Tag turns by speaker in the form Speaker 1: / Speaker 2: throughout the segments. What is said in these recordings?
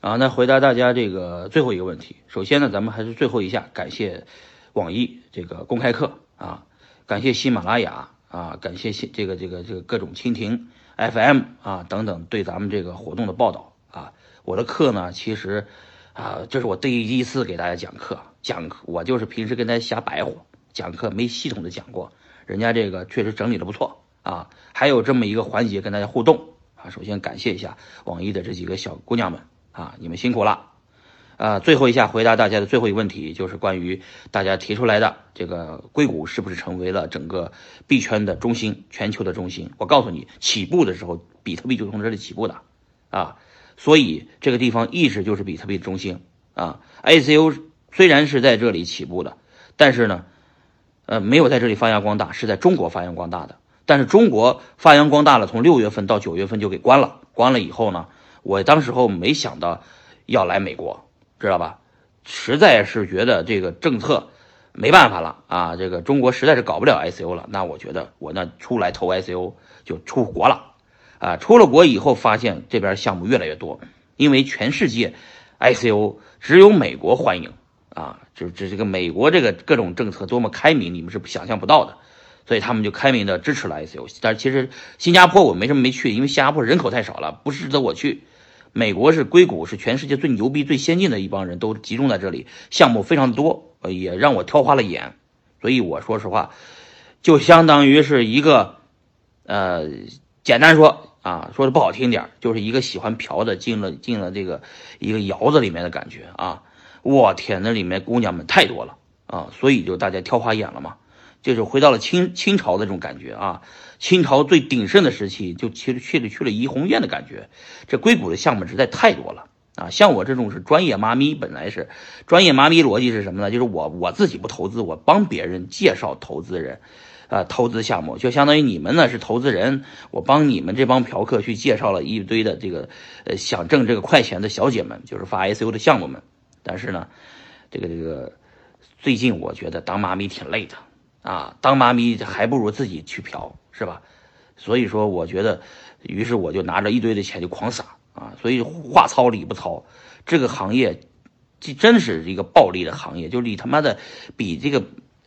Speaker 1: 啊，那回答大家这个最后一个问题。首先呢，咱们还是最后一下感谢网易这个公开课啊，感谢喜马拉雅啊，感谢这个这个这个各种蜻蜓 FM 啊等等对咱们这个活动的报道啊。我的课呢，其实啊，这是我第一次给大家讲课，讲课我就是平时跟大家瞎白活，讲课没系统的讲过，人家这个确实整理的不错啊，还有这么一个环节跟大家互动啊。首先感谢一下网易的这几个小姑娘们。啊，你们辛苦了，啊，最后一下回答大家的最后一个问题，就是关于大家提出来的这个硅谷是不是成为了整个币圈的中心，全球的中心？我告诉你，起步的时候，比特币就从这里起步的，啊，所以这个地方一直就是比特币的中心啊。ICO 虽然是在这里起步的，但是呢，呃，没有在这里发扬光大，是在中国发扬光大的。但是中国发扬光大了，从六月份到九月份就给关了，关了以后呢？我当时候没想到要来美国，知道吧？实在是觉得这个政策没办法了啊，这个中国实在是搞不了 ICO 了。那我觉得我那出来投 ICO 就出国了，啊，出了国以后发现这边项目越来越多，因为全世界 ICO 只有美国欢迎啊，就这这个美国这个各种政策多么开明，你们是想象不到的，所以他们就开明的支持了 ICO。但是其实新加坡我没什么没去，因为新加坡人口太少了，不值得我去。美国是硅谷，是全世界最牛逼、最先进的一帮人都集中在这里，项目非常多，也让我挑花了眼。所以我说实话，就相当于是一个，呃，简单说啊，说的不好听点就是一个喜欢嫖的进了进了这个一个窑子里面的感觉啊！我天，那里面姑娘们太多了啊，所以就大家挑花眼了嘛。就是回到了清清朝的这种感觉啊，清朝最鼎盛的时期，就其实去了去了怡红院的感觉。这硅谷的项目实在太多了啊！像我这种是专业妈咪，本来是专业妈咪逻辑是什么呢？就是我我自己不投资，我帮别人介绍投资人，啊，投资项目就相当于你们呢是投资人，我帮你们这帮嫖客去介绍了一堆的这个呃想挣这个快钱的小姐们，就是发 ICO 的项目们。但是呢，这个这个最近我觉得当妈咪挺累的。啊，当妈咪还不如自己去嫖，是吧？所以说，我觉得，于是我就拿着一堆的钱就狂撒啊。所以话糙理不糙，这个行业，这真是一个暴利的行业，就是你他妈的比这个，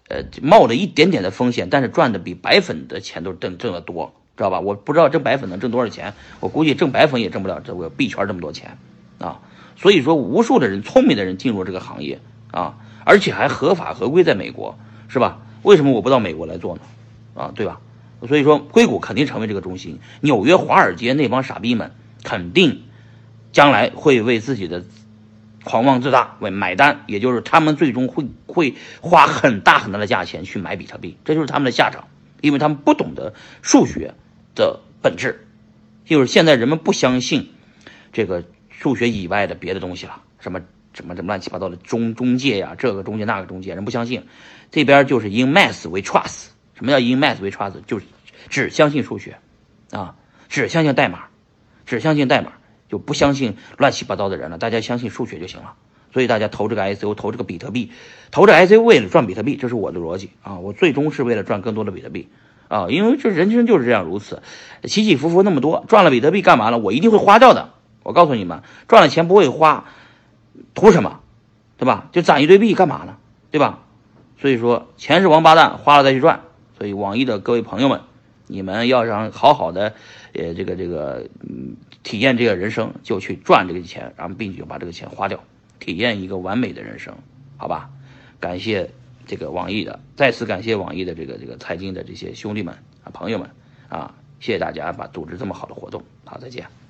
Speaker 1: 呃，冒着一点点的风险，但是赚的比白粉的钱都挣挣得多，知道吧？我不知道挣白粉能挣多少钱，我估计挣白粉也挣不了这个币圈这么多钱啊。所以说，无数的人聪明的人进入这个行业啊，而且还合法合规，在美国，是吧？为什么我不到美国来做呢？啊，对吧？所以说，硅谷肯定成为这个中心。纽约、华尔街那帮傻逼们肯定将来会为自己的狂妄自大为买单，也就是他们最终会会花很大很大的价钱去买比特币，这就是他们的下场，因为他们不懂得数学的本质，就是现在人们不相信这个数学以外的别的东西了，什么？什么什么乱七八糟的中中介呀，这个中介那个中介，人不相信。这边就是 in math 为 trust。什么叫 in math 为 trust？就是只相信数学，啊，只相信代码，只相信代码，就不相信乱七八糟的人了。大家相信数学就行了。所以大家投这个 ICO，投这个比特币，投这 ICO 为了赚比特币，这是我的逻辑啊。我最终是为了赚更多的比特币啊，因为这人生就是这样如此，起起伏伏那么多，赚了比特币干嘛了？我一定会花掉的。我告诉你们，赚了钱不会花。图什么，对吧？就攒一堆币干嘛呢？对吧？所以说钱是王八蛋，花了再去赚。所以网易的各位朋友们，你们要想好好的，呃，这个这个，嗯，体验这个人生，就去赚这个钱，然后并且把这个钱花掉，体验一个完美的人生，好吧？感谢这个网易的，再次感谢网易的这个这个财经的这些兄弟们啊朋友们啊，谢谢大家把组织这么好的活动，好，再见。